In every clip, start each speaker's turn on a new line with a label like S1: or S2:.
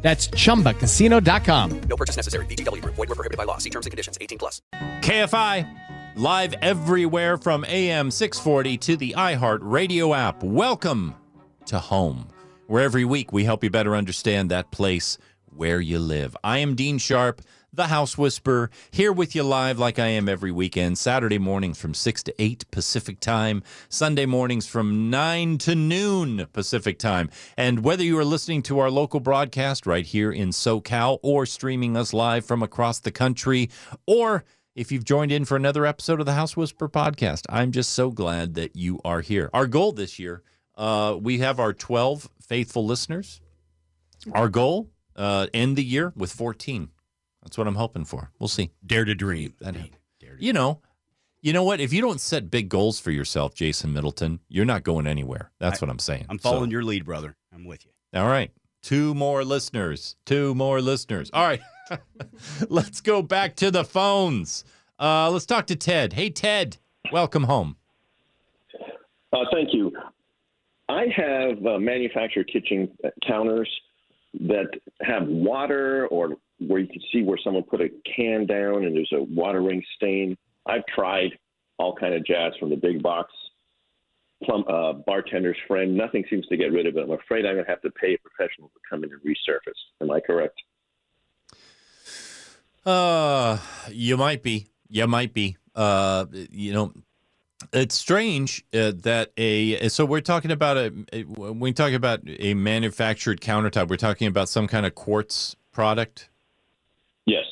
S1: That's chumbacasino.com.
S2: No purchase necessary. VGW Group. Void were prohibited by law. See terms and conditions. 18 plus.
S3: KFI, live everywhere from AM 640 to the iHeart Radio app. Welcome to home, where every week we help you better understand that place where you live. I am Dean Sharp, the House Whisperer, here with you live like I am every weekend, Saturday mornings from 6 to 8 Pacific Time, Sunday mornings from 9 to noon Pacific Time. And whether you are listening to our local broadcast right here in SoCal or streaming us live from across the country, or if you've joined in for another episode of the House Whisperer podcast, I'm just so glad that you are here. Our goal this year, uh, we have our 12 faithful listeners. Our goal, uh, end the year with 14. That's what I'm hoping for. We'll see.
S4: Dare to dream.
S3: That-
S4: Dean. Dare to
S3: You know, you know what? If you don't set big goals for yourself, Jason Middleton, you're not going anywhere. That's
S4: I-
S3: what I'm saying.
S4: I'm
S3: So-
S4: following your lead, brother. I'm with you.
S3: all right. Two more listeners. Two more listeners. All right. let's go back to the phones. Uh, let's talk to Ted. Hey, Ted. Welcome home.
S5: Uh, thank you. I have uh, manufactured kitchen counters that have water or where you can see where someone put a can down and there's a water ring stain. I've tried all kind of jazz from the big box plum uh, bartender's friend. Nothing seems to get rid of it. I'm afraid I'm going to have to pay a professional to come in and resurface. Am I correct?
S3: Uh, you might be. You might be. Uh, you know, it's strange uh, that a. So we're talking about a. a- When we talk about a manufactured countertop, we're talking about some kind of quartz product.
S5: Yes.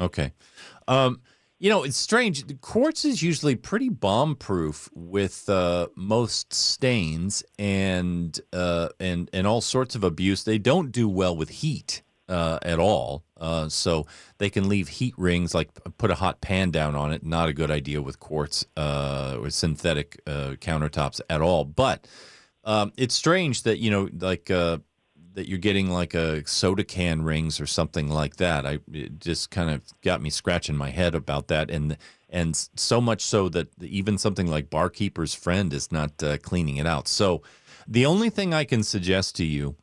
S3: Okay. Um, you know, it's strange. Quartz is usually pretty bomb proof with uh, most stains and uh, and and all sorts of abuse. They don't do well with heat uh, at all. Uh, so they can leave heat rings, like put a hot pan down on it. Not a good idea with quartz uh, or synthetic uh, countertops at all. But um, it's strange that you know, like uh, that you're getting like a soda can rings or something like that. I it just kind of got me scratching my head about that, and and so much so that even something like Barkeeper's Friend is not uh, cleaning it out. So the only thing I can suggest to you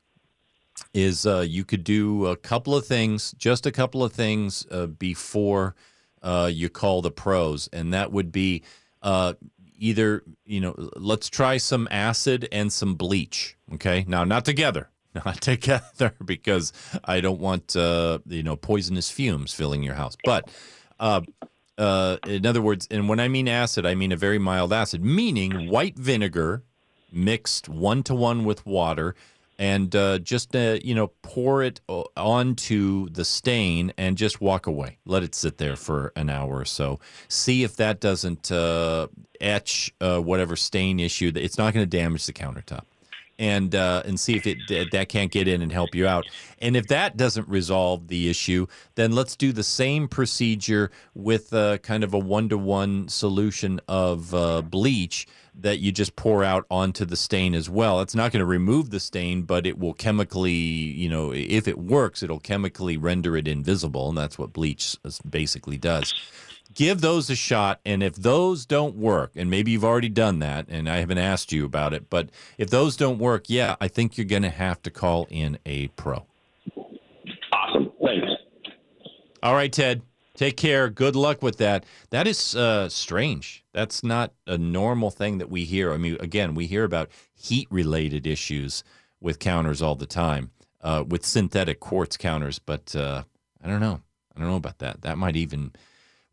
S3: is uh, you could do a couple of things, just a couple of things uh, before uh, you call the pros, and that would be uh, either you know let's try some acid and some bleach. Okay, now not together, not together because I don't want uh, you know poisonous fumes filling your house, but. Uh, uh, in other words, and when I mean acid, I mean a very mild acid, meaning white vinegar mixed one to one with water, and uh, just uh, you know pour it onto the stain and just walk away. Let it sit there for an hour or so. See if that doesn't uh, etch whatever stain issue. It's not going to damage the countertop and uh, and see if it that- can't get in and help you out. And if that doesn't resolve the issue, then let's do the same procedure with uh, kind of a one to one solution of uh, bleach that you just pour out onto the stain as well. It's not going to remove the stain, but it will chemically, you know, if it works, it'll chemically render it invisible, and that's what bleach basically does give those a shot and if those don't work and maybe you've already done that and i haven't asked you about it but if those don't work yeah i think you're going to have to call in a pro.
S5: Awesome. Thanks.
S3: all right ted. Take care. Good luck with that. That is uh, strange. That's not a normal thing that we hear. I mean again we hear about heat related issues with counters all the time uh, with synthetic quartz counters but uh, i don't know. I don't know about that. That might even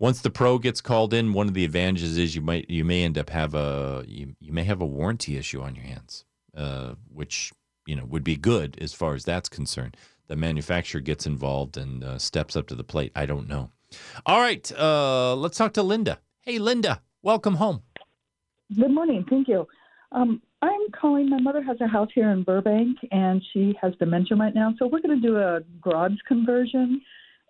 S3: once the pro gets called in, one of the advantages is you might you may end up have a you, you may have a warranty issue on your hands, uh, which you know would be good as far as that's concerned. The manufacturer gets involved and uh, steps up to the plate. I don't know. All right, uh, let's talk to Linda. Hey, Linda, welcome home.
S6: Good morning. Thank you. Um, I'm calling. My mother has a house here in Burbank, and she has dementia right now. So we're going to do a garage conversion.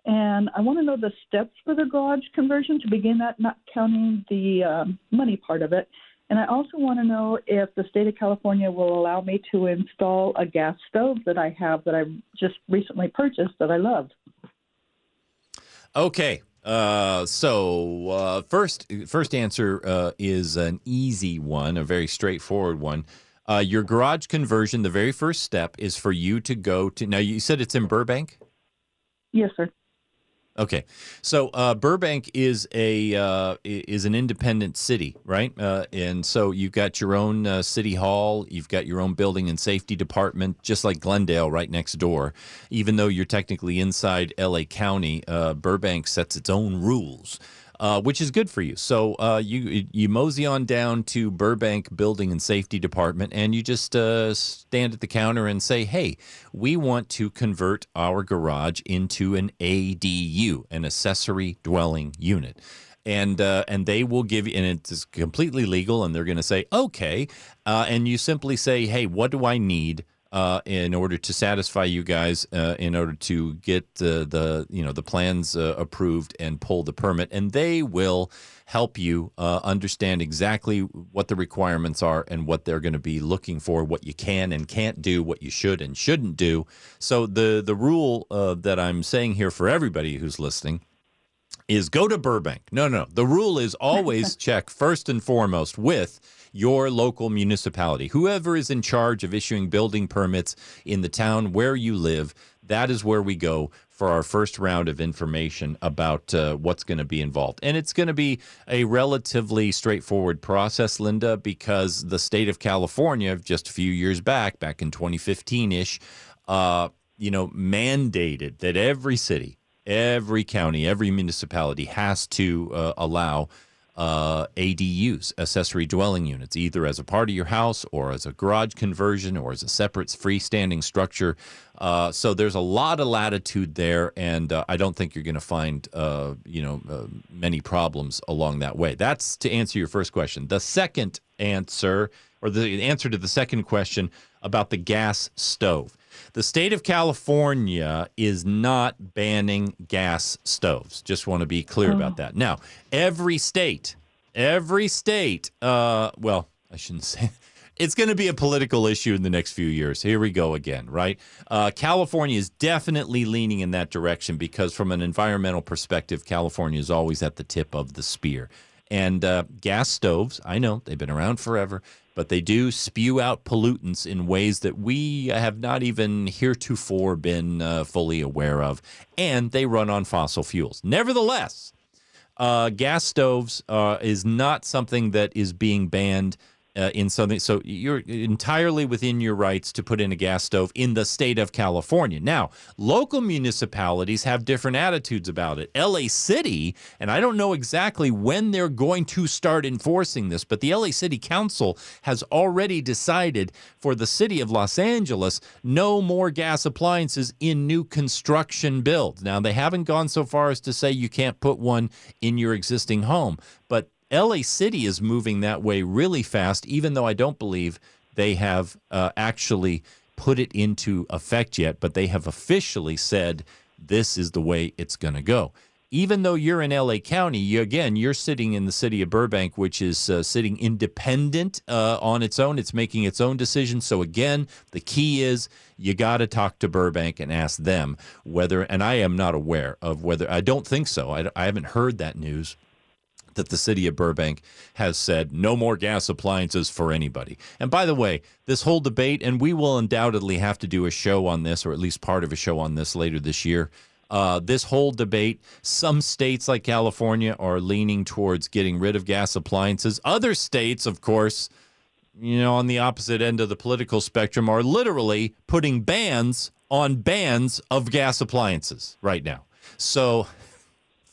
S6: And I want to know the steps for the garage conversion to begin that, not counting the um, money part of it. And I also want to know if the state of California will allow me to install a gas stove that I have that I just recently purchased that I love.
S3: Okay. Uh, so uh, first, first answer uh, is an easy one, a very straightforward one. Uh, your garage conversion, the very first step is for you to go to. Now, you said it's in Burbank.
S6: Yes, sir.
S3: Okay, so uh, Burbank is a uh, is an independent city, right? Uh, and so you've got your own uh, city hall, you've got your own building and safety department, just like Glendale, right next door. Even though you're technically inside L.A. County, uh, Burbank sets its own rules. Uh, which is good for you. So uh, you you mosey on down to Burbank Building and Safety Department, and you just uh, stand at the counter and say, "Hey, we want to convert our garage into an ADU, an accessory dwelling unit." And uh, and they will give you, and it's completely legal. And they're going to say, "Okay," uh, and you simply say, "Hey, what do I need?" Uh, in order to satisfy you guys, uh, in order to get uh, the you know the plans uh, approved and pull the permit, and they will help you uh, understand exactly what the requirements are and what they're going to be looking for, what you can and can't do, what you should and shouldn't do. So the the rule uh, that I'm saying here for everybody who's listening is go to Burbank. No, no. The rule is always check first and foremost with your local municipality. Whoever is in charge of issuing building permits in the town where you live, that is where we go for our first round of information about uh, what's going to be involved. And it's going to be a relatively straightforward process, Linda, because the state of California, just a few years back, back in 2015 ish, uh, you know, mandated that every city, every county, every municipality has to uh, allow uh, ADUs, accessory dwelling units, either as a part of your house or as a garage conversion or as a separate freestanding structure. Uh, so there's a lot of latitude there, and uh, I don't think you're going to find uh, you know uh, many problems along that way. That's to answer your first question. The second answer, or the answer to the second question about the gas stove. The state of California is not banning gas stoves. Just want to be clear about that. Now, every state, every state, uh, well, I shouldn't say. It's going to be a political issue in the next few years. Here we go again, right? Uh, California is definitely leaning in that direction because, from an environmental perspective, California is always at the tip of the spear. And uh, gas stoves, I know they've been around forever, but they do spew out pollutants in ways that we have not even heretofore been uh, fully aware of. And they run on fossil fuels. Nevertheless, uh, gas stoves uh, is not something that is being banned uh, in something. So you're entirely within your rights to put in a gas stove in the state of California. Now, local municipalities have different attitudes about it. LA City, and I don't know exactly when they're going to start enforcing this, but the LA City Council has already decided for the city of Los Angeles no more gas appliances in new construction builds. Now, they haven't gone so far as to say you can't put one in your existing home, but LA City is moving that way really fast, even though I don't believe they have uh, actually put it into effect yet, but they have officially said this is the way it's going to go. Even though you're in LA County, you, again, you're sitting in the city of Burbank, which is uh, sitting independent uh, on its own. It's making its own decisions. So, again, the key is you got to talk to Burbank and ask them whether, and I am not aware of whether, I don't think so. I, I haven't heard that news that the city of Burbank has said no more gas appliances for anybody. And by the way, this whole debate, and we will undoubtedly have to do a show on this, or at least part of a show on this later this year. Uh, this whole debate, some states like California are leaning towards getting rid of gas appliances. Other states, of course, you know, on the opposite end of the political spectrum, are literally putting bans on bans of gas appliances right now. So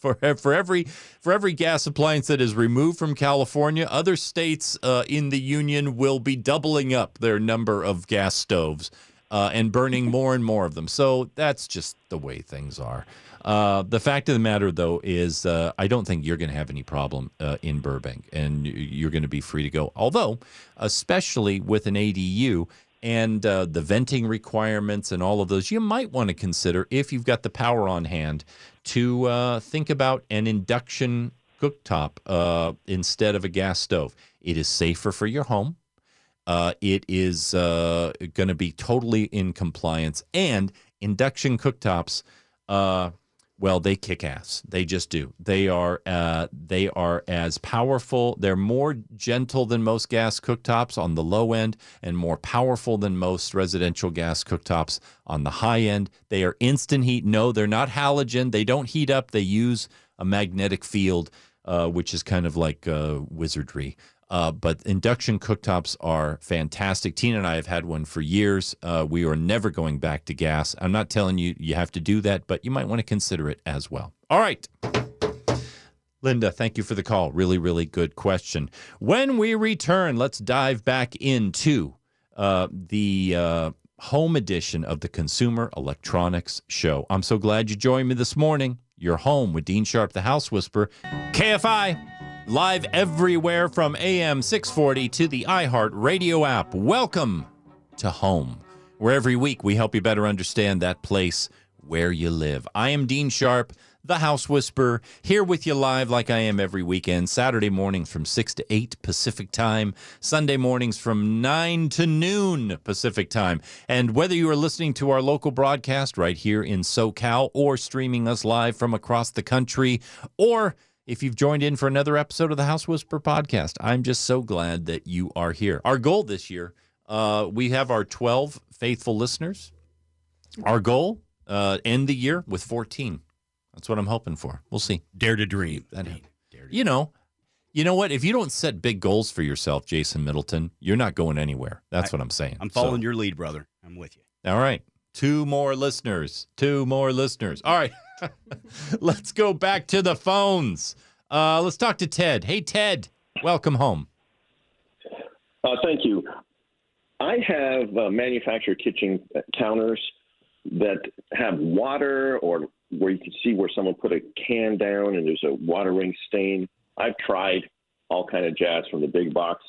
S3: for for every for every gas appliance that is removed from California, other states uh, in the union will be doubling up their number of gas stoves uh, and burning more and more of them. So that's just the way things are. Uh, the fact of the matter, though, is uh, I don't think you're going to have any problem uh, in Burbank, and you're going to be free to go. Although, especially with an ADU, and uh, the venting requirements and all of those, you might want to consider if you've got the power on hand to uh, think about an induction cooktop uh, instead of a gas stove. It is safer for your home. Uh, it is uh, going to be totally in compliance, and induction cooktops. Well, they kick ass. They just do. They are uh, they are as powerful. They're more gentle than most gas cooktops on the low end, and more powerful than most residential gas cooktops on the high end. They are instant heat. No, they're not halogen. They don't heat up. They use a magnetic field, uh, which is kind of like uh, wizardry. Uh, but induction cooktops are fantastic. Tina and I have had one for years. Uh, we are never going back to gas. I'm not telling you you have to do that, but you might want to consider it as well. All right. Linda, thank you for the call. Really, really good question. When we return, let's dive back into uh, the uh, home edition of the Consumer Electronics Show. I'm so glad you joined me this morning. You're home with Dean Sharp, the House Whisperer, KFI, live everywhere from AM 640 to the iHeart Radio app. Welcome to home, where every week we help you better understand that place where you live. I am Dean Sharp, the House Whisperer, here with you live like I am every weekend, Saturday mornings from 6 to 8 Pacific Time, Sunday mornings from 9 to noon Pacific Time. And whether you are listening to our local broadcast right here in SoCal or streaming us live from across the country, or if you've joined in for another episode of the House Whisperer podcast, I'm just so glad that you are here. Our goal this year, uh, we have our 12 faithful listeners. Our goal, uh, end the year with 14. That's what I'm hoping for. We'll see.
S4: Dare to dream.
S3: That-.
S4: Dare to
S3: You know, you know what? If you don't set big goals for yourself, Jason Middleton, you're not going anywhere. That's
S4: I-
S3: what I'm saying.
S4: I'm
S3: So-
S4: following your lead, brother. I'm with you.
S3: all right. Two more listeners. Two more listeners. All right. let's go back to the phones. Uh, let's talk to Ted. Hey, Ted. Welcome home.
S5: Uh, thank you. I have uh, manufactured kitchen counters that have water or where you can see where someone put a can down and there's a water ring stain. I've tried all kind of jazz from the big box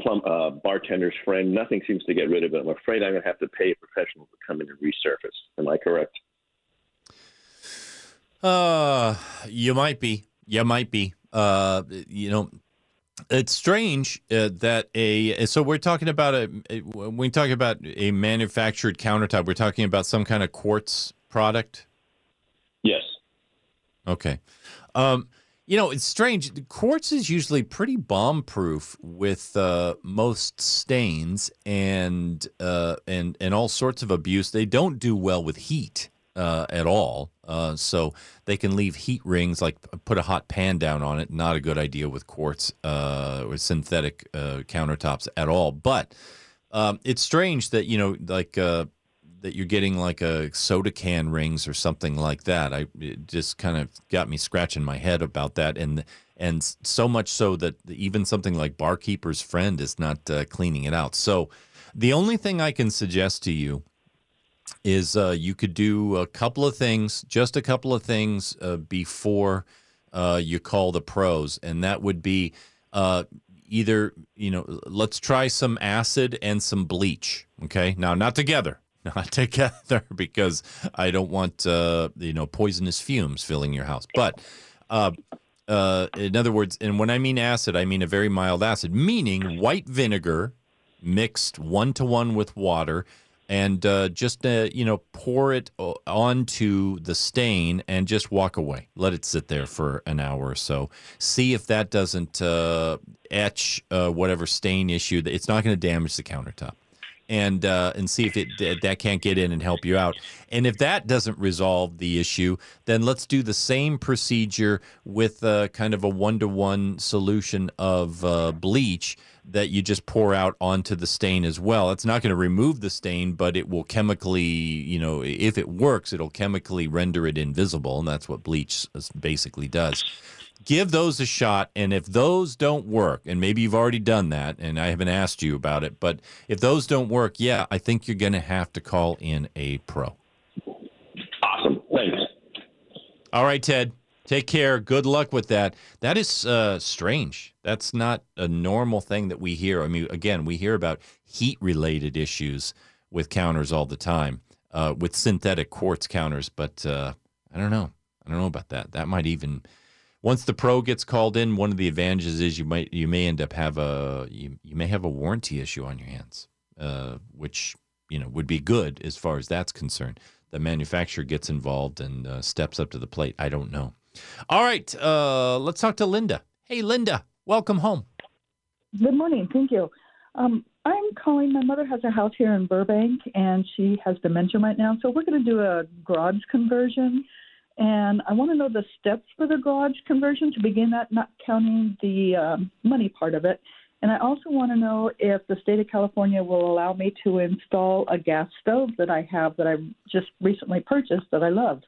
S5: plum uh, bartender's friend. Nothing seems to get rid of it. I'm afraid I'm going to have to pay a professional to come in and resurface. Am I correct?
S3: Uh, you might be. You might be. Uh, you know, it's strange uh, that a. So we're talking about a. a- When we talk about a manufactured countertop, we're talking about some kind of quartz product.
S5: Yes.
S3: Okay. Um, you know, it's strange. Quartz is usually pretty bomb proof with uh, most stains and uh, and and all sorts of abuse. They don't do well with heat uh, at all. Uh, so they can leave heat rings, like put a hot pan down on it. Not a good idea with quartz uh, or synthetic uh, countertops at all. But um, it's strange that you know, like uh, that you're getting like a soda can rings or something like that. I it just kind of got me scratching my head about that, and and so much so that even something like Barkeeper's Friend is not uh, cleaning it out. So the only thing I can suggest to you is uh, you could do a couple of things, just a couple of things uh, before uh, you call the pros, and that would be uh, either you know let's try some acid and some bleach. Okay, now not together, not together because I don't want uh, you know poisonous fumes filling your house, but. Uh, in other words, and when I mean acid, I mean a very mild acid, meaning white vinegar mixed one to one with water, and uh, just uh, you know pour it onto the stain and just walk away. Let it sit there for an hour or so. See if that doesn't uh, etch uh, whatever stain issue. It's not going to damage the countertop and uh, and see if it that can't get in and help you out. And if that doesn't resolve the issue, then let's do the same procedure with uh, kind of a one to one solution of bleach that you just pour out onto the stain as well. It's not going to remove the stain, but it will chemically, you know, if it works, it'll chemically render it invisible, and that's what bleach basically does give those a shot and if those don't work and maybe you've already done that and i haven't asked you about it but if those don't work yeah i think you're going to have to call in a pro
S5: Awesome. Thanks.
S3: all right ted Take care. Good luck with that. That is uh, strange. That's not a normal thing that we hear. I mean, again, we hear about heat related issues with counters all the time, uh, with synthetic quartz counters, but uh, I don't know. I don't know about that. That might even once the pro gets called in, one of the advantages is you might you may end up have a you, you may have a warranty issue on your hands, uh, which you know would be good as far as that's concerned. The manufacturer gets involved and uh, steps up to the plate. I don't know. All right, uh, let's talk to Linda. Hey, Linda, welcome home.
S6: Good morning. Thank you. Um, I'm calling. My mother has a house here in Burbank, and she has dementia right now. So we're going to do a garage conversion, and I want to know the steps for the garage conversion to begin that, not counting the um, money part of it. And I also want to know if the state of California will allow me to install a gas stove that I have that I just recently purchased that I love.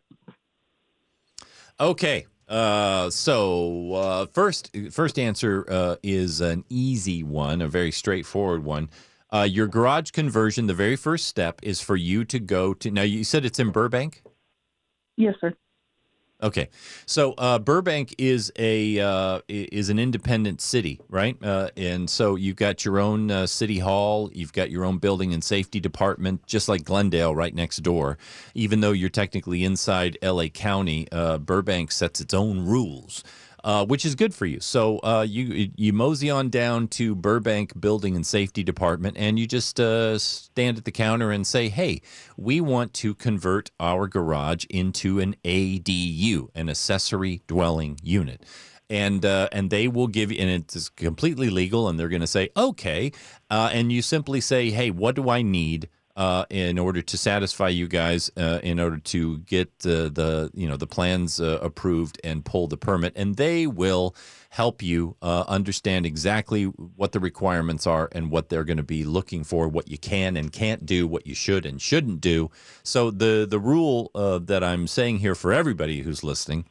S3: Okay. Uh, so uh, first, first answer uh, is an easy one, a very straightforward one. Uh, your garage conversion, the very first step is for you to go to. Now, you said it's in Burbank.
S6: Yes, sir.
S3: Okay, so uh, Burbank is a uh, is an independent city, right? Uh, and so you've got your own uh, city hall, you've got your own building and safety department, just like Glendale, right next door. Even though you're technically inside L.A. County, uh, Burbank sets its own rules uh, which is good for you. So uh, you you mosey on down to Burbank Building and Safety Department, and you just uh, stand at the counter and say, "Hey, we want to convert our garage into an ADU, an accessory dwelling unit." and uh, and they will give you, and it's completely legal, and they're going to say, okay, uh, and you simply say, hey, what do I need uh, in order to satisfy you guys, uh, in order to get uh, the you know the plans uh, approved and pull the permit, and they will help you uh, understand exactly what the requirements are and what they're going to be looking for, what you can and can't do, what you should and shouldn't do. So the the rule uh, that I'm saying here for everybody who's listening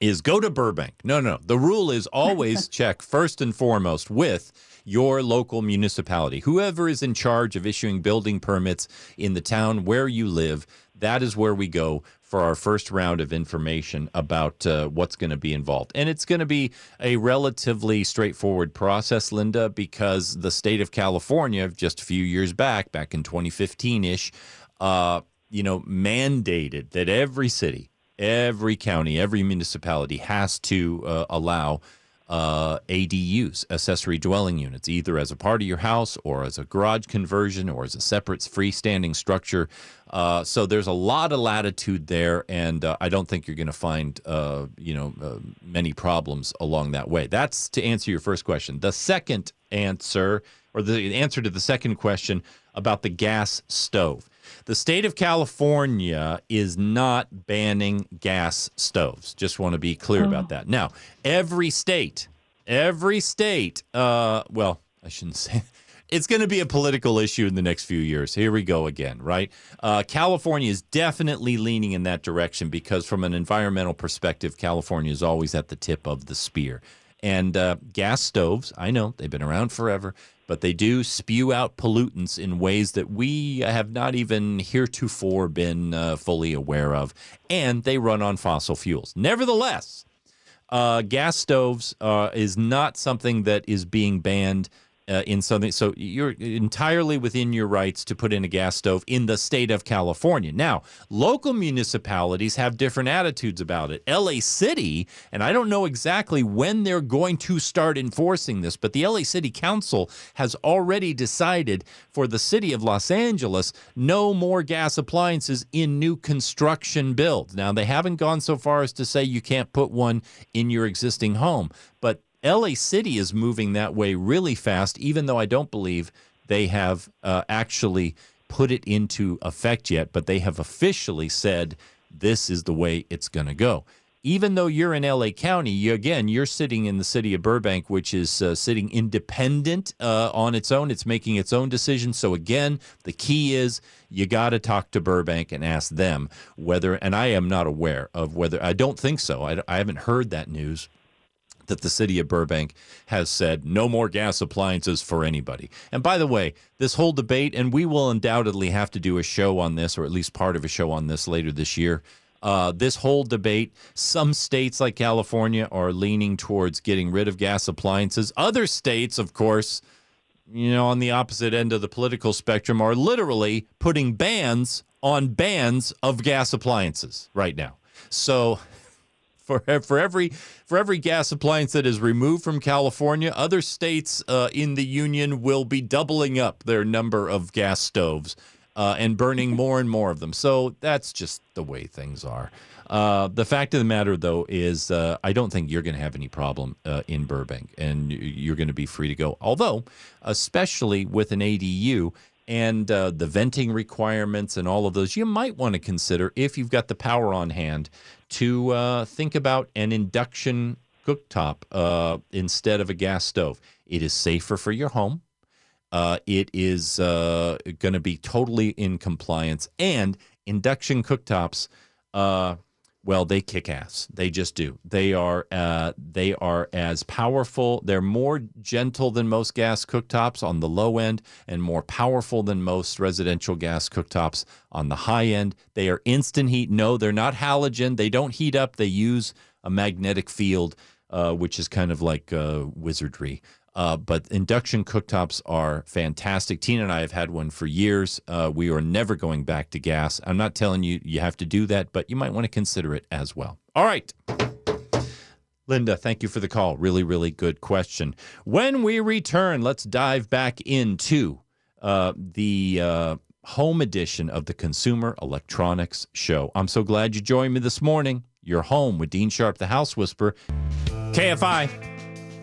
S3: is go to Burbank. No, no, the rule is always check first and foremost with your local municipality. Whoever is in charge of issuing building permits in the town where you live, that is where we go for our first round of information about uh, what's going to be involved. And it's going to be a relatively straightforward process, Linda, because the state of California, just a few years back, back in 2015 ish, uh, you know, mandated that every city, every county, every municipality has to uh, allow uh, ADUs, accessory dwelling units, either as a part of your house or as a garage conversion or as a separate freestanding structure. Uh, so there's a lot of latitude there, and uh, I don't think you're going to find uh, you know uh, many problems along that way. That's to answer your first question. The second answer, or the answer to the second question about the gas stove. The state of California is not banning gas stoves. Just want to be clear oh. about that. Now, every state, every state, uh, well, I shouldn't say. It's going to be a political issue in the next few years. Here we go again, right? Uh, California is definitely leaning in that direction because, from an environmental perspective, California is always at the tip of the spear. And uh, gas stoves, I know they've been around forever but they do spew out pollutants in ways that we have not even heretofore been uh, fully aware of, and they run on fossil fuels. Nevertheless, uh, gas stoves uh, is not something that is being banned uh, in something. So you're entirely within your rights to put in a gas stove in the state of California. Now, local municipalities have different attitudes about it. LA City, and I don't know exactly when they're going to start enforcing this, but the LA City Council has already decided for the city of Los Angeles no more gas appliances in new construction builds. Now, they haven't gone so far as to say you can't put one in your existing home, but LA City is moving that way really fast, even though I don't believe they have uh, actually put it into effect yet, but they have officially said this is the way it's going to go. Even though you're in LA County, you, again, you're sitting in the city of Burbank, which is uh, sitting independent uh, on its own. It's making its own decisions. So, again, the key is you got to talk to Burbank and ask them whether, and I am not aware of whether, I don't think so. I, I haven't heard that news that the city of Burbank has said no more gas appliances for anybody. And by the way, this whole debate, and we will undoubtedly have to do a show on this, or at least part of a show on this later this year. Uh, this whole debate, some states like California are leaning towards getting rid of gas appliances. Other states, of course, you know, on the opposite end of the political spectrum, are literally putting bans on bans of gas appliances right now. So for for every for every gas appliance that is removed from California, other states uh, in the union will be doubling up their number of gas stoves uh, and burning more and more of them. So that's just the way things are. Uh, the fact of the matter, though, is uh, I don't think you're going to have any problem uh, in Burbank, and you're going to be free to go. Although, especially with an ADU and uh, the venting requirements and all of those, you might want to consider if you've got the power on hand to uh, think about an induction cooktop uh, instead of a gas stove. It is safer for your home. Uh, it is uh, going to be totally in compliance. And induction cooktops, uh, well, they kick ass. They just do. They are uh, they are as powerful. They're more gentle than most gas cooktops on the low end, and more powerful than most residential gas cooktops on the high end. They are instant heat. No, they're not halogen. They don't heat up. They use a magnetic field, uh, which is kind of like uh, wizardry. Uh, but induction cooktops are fantastic. Tina and I have had one for years. Uh, we are never going back to gas. I'm not telling you you have to do that, but you might want to consider it as well. All right. Linda, thank you for the call. Really, really good question. When we return, let's dive back into uh, the uh, home edition of the Consumer Electronics Show. I'm so glad you joined me this morning. You're home with Dean Sharp, the House Whisperer. KFI.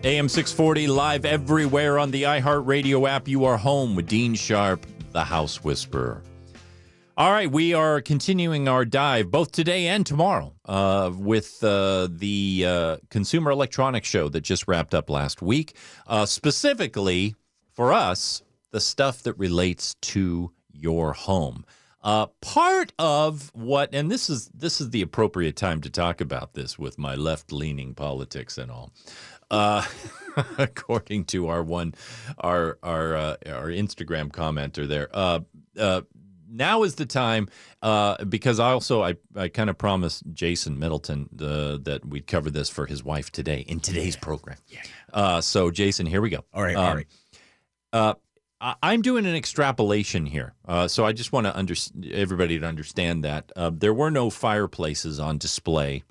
S3: AM 640 live everywhere on the iHeartRadio app. You are home with Dean Sharp, the House Whisperer. All right, we are continuing our dive both today and tomorrow uh, with uh, the uh, Consumer Electronics Show that just wrapped up last week. Uh, specifically for us, the stuff that relates to your home. Uh, part of what, and this is this is the appropriate time to talk about this with my left-leaning politics and all. Uh, according to our one, our our uh, our Instagram commenter there. Uh, uh, now is the time uh, because I also I, I kind of promised Jason Middleton uh, that we'd cover this for his wife today in today's program. Yeah. Uh, so Jason, here we go.
S4: All right,
S3: Um,
S4: all right.
S3: Uh, I'm doing an extrapolation here, uh, so I just want to under- everybody to understand that uh, there were no fireplaces on display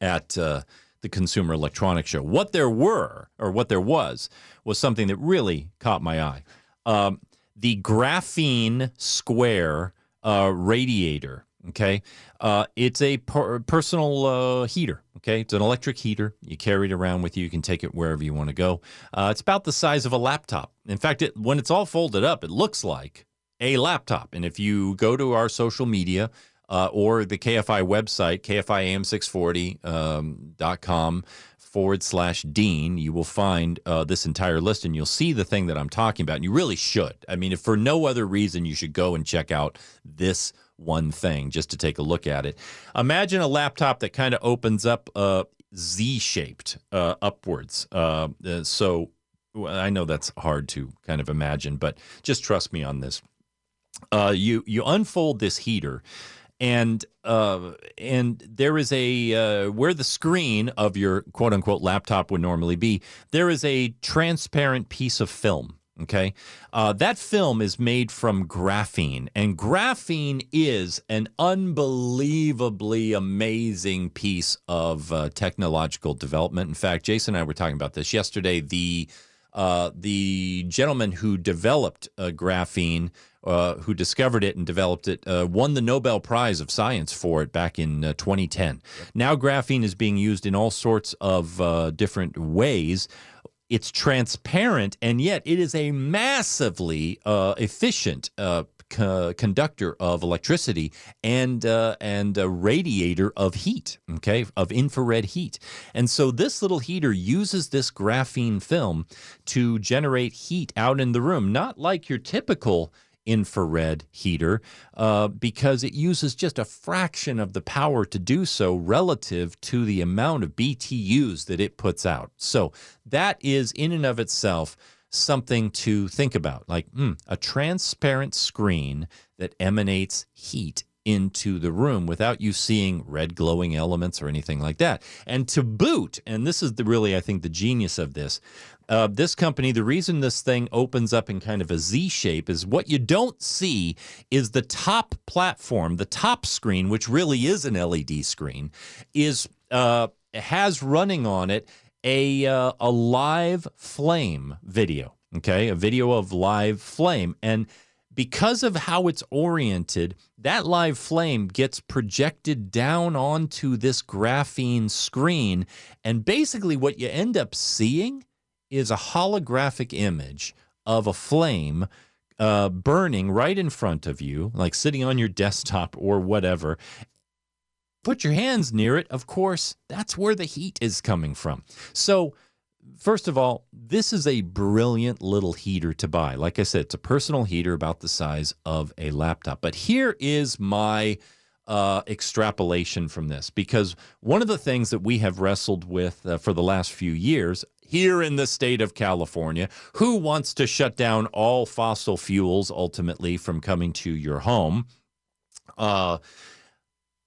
S3: at uh, the Consumer Electronics Show. What there were, or what there was, was something that really caught my eye. Um, the graphene square uh, radiator. Okay, uh, it's a per- personal uh, heater. Okay, it's an electric heater. You carry it around with you. You can take it wherever you want to go. Uh, it's about the size of a laptop. In fact, it, when it's all folded up, it looks like a laptop. And if you go to our social media uh, or the KFI website, kfiam640.com forward slash Dean, you will find uh, this entire list and you'll see the thing that I'm talking about. And you really should. I mean, if for no other reason, you should go and check out this one thing just to take a look at it. Imagine a laptop that kind of opens up uh, Z shaped uh, upwards. Uh, uh, so I know that's hard to kind of imagine, but just trust me on this. Uh, you you unfold this heater, and uh, and there is a uh, where the screen of your quote unquote laptop would normally be. There is a transparent piece of film. Okay, uh, that film is made from graphene, and graphene is an unbelievably amazing piece of uh, technological development. In fact, Jason and I were talking about this yesterday. The uh, the gentleman who developed uh, graphene, uh, who discovered it and developed it, uh, won the Nobel Prize of Science for it back in uh, 2010. Now, graphene is being used in all sorts of uh, different ways. It's transparent, and yet it is a massively uh, efficient uh, co- conductor of electricity and uh, and a radiator of heat. Okay, of infrared heat. And so this little heater uses this graphene film to generate heat out in the room, not like your typical infrared heater uh, because it uses just a fraction of the power to do so relative to the amount of BTUs that it puts out. So that is in and of itself something to think about. Like hmm, a transparent screen that emanates heat into the room without you seeing red glowing elements or anything like that. And to boot, and this is the really, I think, the genius of this. Uh, this company, the reason this thing opens up in kind of a Z shape is what you don't see is the top platform, the top screen, which really is an LED screen, is uh, has running on it a uh, a live flame video. Okay, a video of live flame, and because of how it's oriented, that live flame gets projected down onto this graphene screen, and basically what you end up seeing is a holographic image of a flame uh, burning right in front of you, like sitting on your desktop or whatever. Put your hands near it. Of course, that's where the heat is coming from. So, first of all, this is a brilliant little heater to buy. Like I said, it's a personal heater about the size of a laptop. But here is my uh, extrapolation from this because one of the things that we have wrestled with uh, for the last few years here in the state of California, who wants to shut down all fossil fuels ultimately from coming to your home? Uh,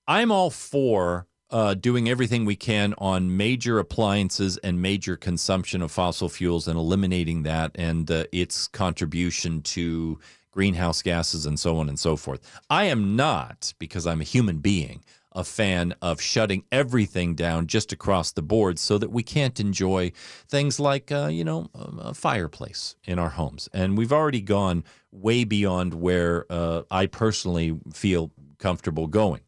S3: I'm all for uh, doing everything we can on major appliances and major consumption of fossil fuels and eliminating that and uh, its contribution to greenhouse gases and so on and so forth. I am not, because I'm a human being, a fan of shutting everything down just across the board so that we can't enjoy things like, uh, you know, a fireplace in our homes. And we've already gone way beyond where uh, I personally feel comfortable going.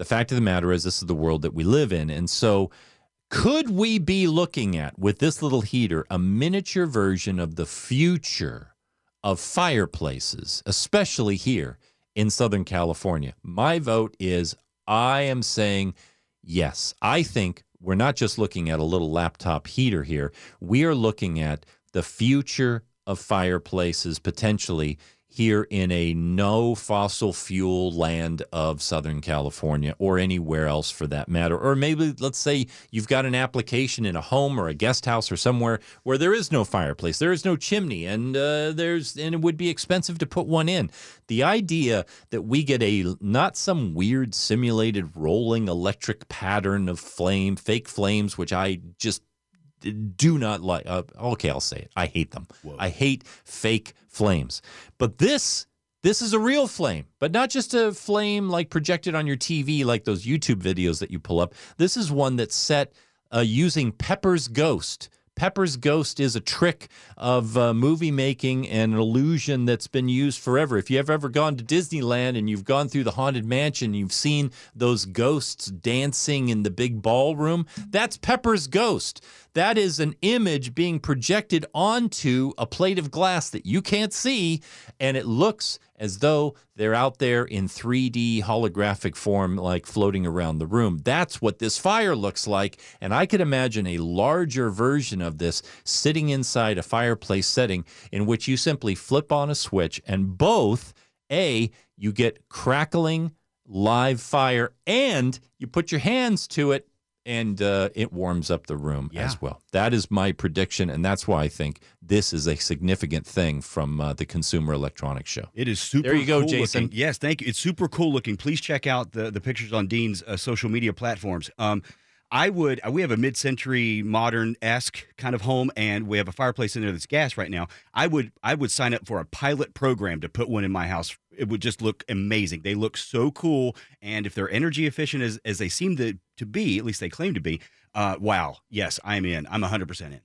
S3: The fact of the matter is, this is the world that we live in. And so, could we be looking at, with this little heater, a miniature version of the future of fireplaces, especially here in Southern California? My vote is I am saying yes. I think we're not just looking at a little laptop heater here, we are looking at the future of fireplaces potentially here in a no fossil fuel land of Southern California or anywhere else for that matter. Or maybe, let's say, you've got an application in a home or a guest house or somewhere where there is no fireplace, there is no chimney, and uh, there's and it would be expensive to put one in. The idea that we get a not some weird simulated rolling electric pattern of flame, fake flames, which I just do not like. Uh, okay, I'll say it. I hate them.
S4: Whoa.
S3: I hate fake flames. But this this is a real flame, but not just a flame like projected on your TV, like those YouTube videos that you pull up. This is one that's set uh, using Pepper's Ghost. Pepper's Ghost is a trick of uh, movie making and an illusion that's been used forever. If you've ever gone to Disneyland and you've gone through the Haunted Mansion, you've seen those ghosts dancing in the big ballroom, that's Pepper's Ghost. That is an image being projected onto a plate of glass that you can't see, and it looks as though they're out there in 3D holographic form, like floating around the room. That's what this fire looks like. And I could imagine a larger version of this sitting inside a fireplace setting in which you simply flip on a switch and both, A, you get crackling live fire and you put your hands to it and uh, it warms up the room
S4: Yeah.
S3: as well. That is my prediction, and that's why I think this is a significant thing from uh, the Consumer Electronics Show.
S4: It is super.
S3: There you go,
S4: cool
S3: Jason.
S4: Looking. Yes, thank you. It's super cool looking. Please check out the the pictures on Dean's uh, social media platforms. Um, I would. We have a mid-century modern esque kind of home, and we have a fireplace in there that's gas right now. I would. I would sign up for a pilot program to put one in my house. It would just look amazing. They look so cool, and if they're energy efficient as as they seem to to be, at least they claim to be. Uh, wow. Yes, I'm in. I'm 100 percent in.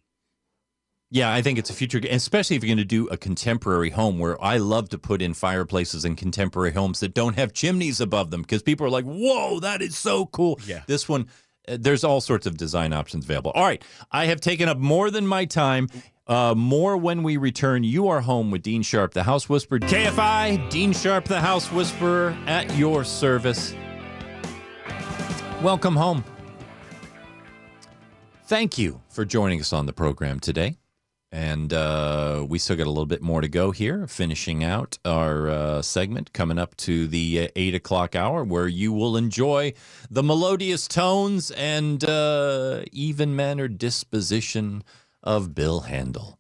S3: Yeah, I think it's a future, especially if you're going to do a contemporary home where I love to put in fireplaces in contemporary homes that don't have chimneys above them because people are like, whoa, that is so cool.
S4: Yeah.
S3: This one, uh, there's all sorts of design options available. All right. I have taken up more than my time. Uh, more when we return. You are home with Dean Sharp, the House Whisperer. KFI, Dean Sharp, the House Whisperer, at your service. Welcome home. Thank you for joining us on the program today. And uh, we still got a little bit more to go here, finishing out our uh, segment coming up to the uh, eight o'clock hour, where you will enjoy the melodious tones and uh, even mannered disposition of Bill Handel.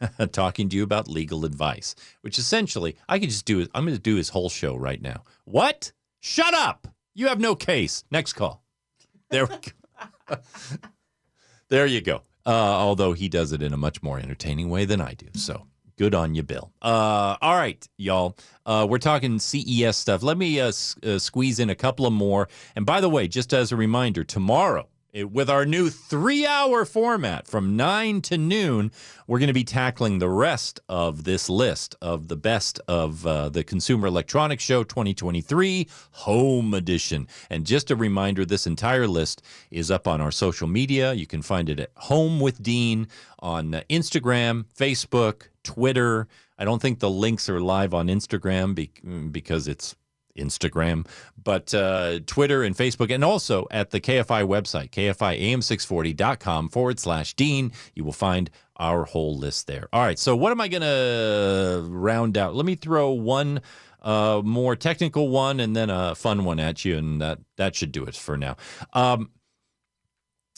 S3: talking to you about legal advice, which essentially I could just do. I'm going to do his whole show right now. What? Shut up. You have no case. Next call. There we go. there you go. Uh, although he does it in a much more entertaining way than I do. So good on you, Bill. Uh, all right, y'all. Uh, we're talking CES stuff. Let me uh, s- uh, squeeze in a couple of more. And by the way, just as a reminder, tomorrow, with our new three hour format from 9 to noon, we're going to be tackling the rest of this list of the best of uh, the Consumer Electronics Show 2023 Home Edition. And just a reminder this entire list is up on our social media. You can find it at Home with Dean on uh, Instagram, Facebook, Twitter. I don't think the links are live on Instagram be- because it's Instagram, but uh, Twitter and Facebook, and also at the KFI website, kfiam640.com forward slash Dean. You will find our whole list there. All right, so what am I going to round out? Let me throw one uh, more technical one and then a fun one at you, and that, that should do it for now. Um,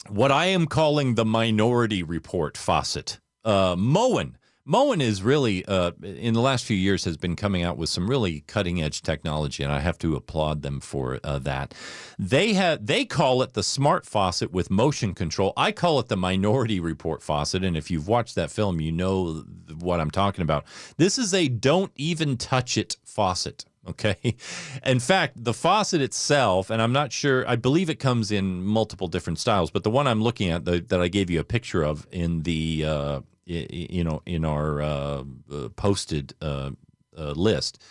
S3: what I am calling the Minority Report faucet. Uh, Moen. Moen is really, uh, in the last few years, has been coming out with some really cutting edge technology, and I have to applaud them for uh, that. They have they call it the smart faucet with motion control. I call it the Minority Report faucet, and if you've watched that film, you know what I'm talking about. This is a don't even touch it faucet. Okay. In fact, the faucet itself, and I'm not sure, I believe it comes in multiple different styles, but the one I'm looking at the, that I gave you a picture of in the, uh, you know, in our uh, uh, posted uh, uh, list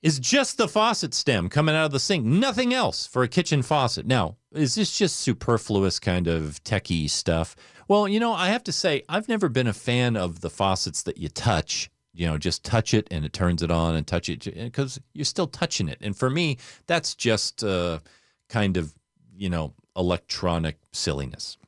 S3: is just the faucet stem coming out of the sink, nothing else for a kitchen faucet. Now, is this just superfluous kind of techie stuff? Well, you know, I have to say, I've never been a fan of the faucets that you touch you know, just touch it and it turns it on and touch it because you're still touching it. And for me, that's just uh, kind of, you know, electronic silliness.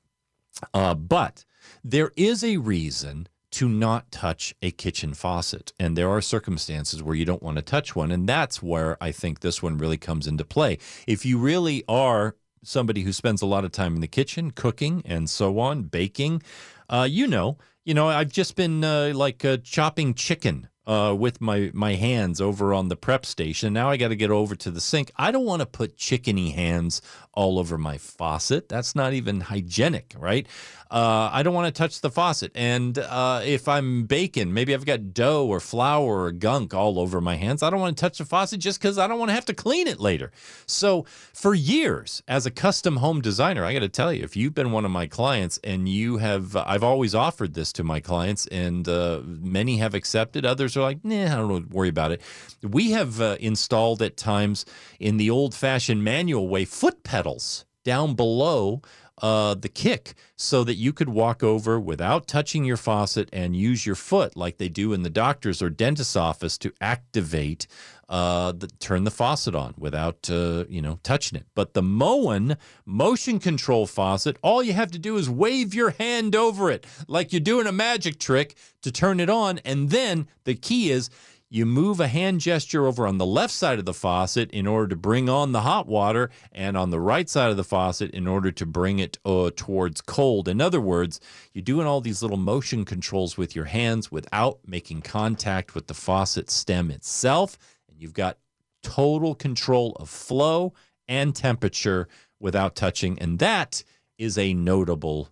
S3: Uh, but there is a reason to not touch a kitchen faucet. And there are circumstances where you don't want to touch one. And that's where I think this one really comes into play. If you really are somebody who spends a lot of time in the kitchen, cooking and so on, baking, uh, you know, you know, I've just been uh, like uh, chopping chicken uh, with my my hands over on the prep station. Now I got to get over to the sink. I don't want to put chickeny hands all over my faucet. That's not even hygienic, right? Uh, I don't want to touch the faucet. And uh, if I'm baking, maybe I've got dough or flour or gunk all over my hands. I don't want to touch the faucet just because I don't want to have to clean it later. So for years, as a custom home designer, I got to tell you, if you've been one of my clients and you have, I've always offered this to my clients, and uh, many have accepted. Others are like, nah, I don't really worry about it. We have uh, installed at times in the old-fashioned manual way foot pedals down below uh, the kick so that you could walk over without touching your faucet and use your foot like they do in the doctor's or dentist's office to activate uh, the, turn the faucet on without uh, you know touching it. But the Moen motion control faucet, all you have to do is wave your hand over it like you're doing a magic trick to turn it on, and then the key is you move a hand gesture over on the left side of the faucet in order to bring on the hot water, and on the right side of the faucet in order to bring it uh, towards cold. In other words, you're doing all these little motion controls with your hands without making contact with the faucet stem itself, and you've got total control of flow and temperature without touching. And that is a notable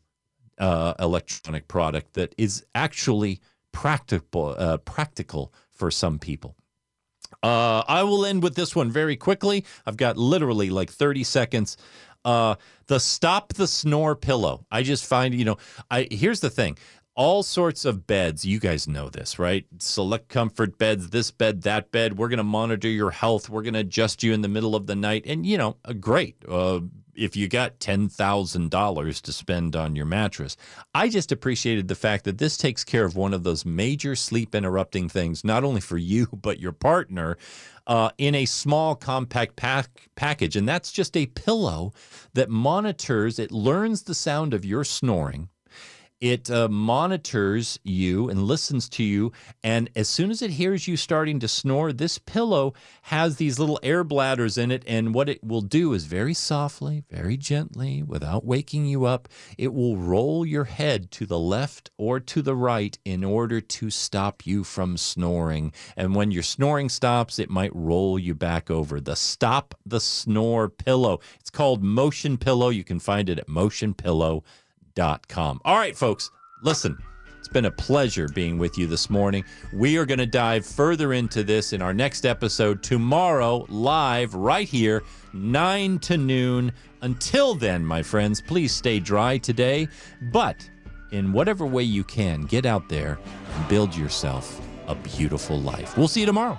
S3: uh, electronic product that is actually practical, uh, practical for some people. Uh, I will end with this one very quickly. I've got literally like 30 seconds. Uh, the stop the snore pillow. I just find, you know, I here's the thing. All sorts of beds, you guys know this, right? Select comfort beds, this bed, that bed. We're going to monitor your health. We're going to adjust you in the middle of the night. And, you know, uh, great. Uh, if you got $10,000 to spend on your mattress. I just appreciated the fact that this takes care of one of those major sleep interrupting things, not only for you, but your partner, uh, in a small compact pack- package. And that's just a pillow that monitors, it learns the sound of your snoring it uh, monitors you and listens to you. And as soon as it hears you starting to snore, this pillow has these little air bladders in it. And what it will do is very softly, very gently, without waking you up, it will roll your head to the left or to the right in order to stop you from snoring. And when your snoring stops, it might roll you back over. The Stop the Snore pillow. It's called Motion Pillow. You can find it at motionpillow.com. All right, folks, listen. It's been a pleasure being with you this morning. We are going to dive further into this in our next episode tomorrow, live right here, 9 to noon. Until then, my friends, please stay dry today. But in whatever way you can, get out there and build yourself a beautiful life. We'll see you tomorrow.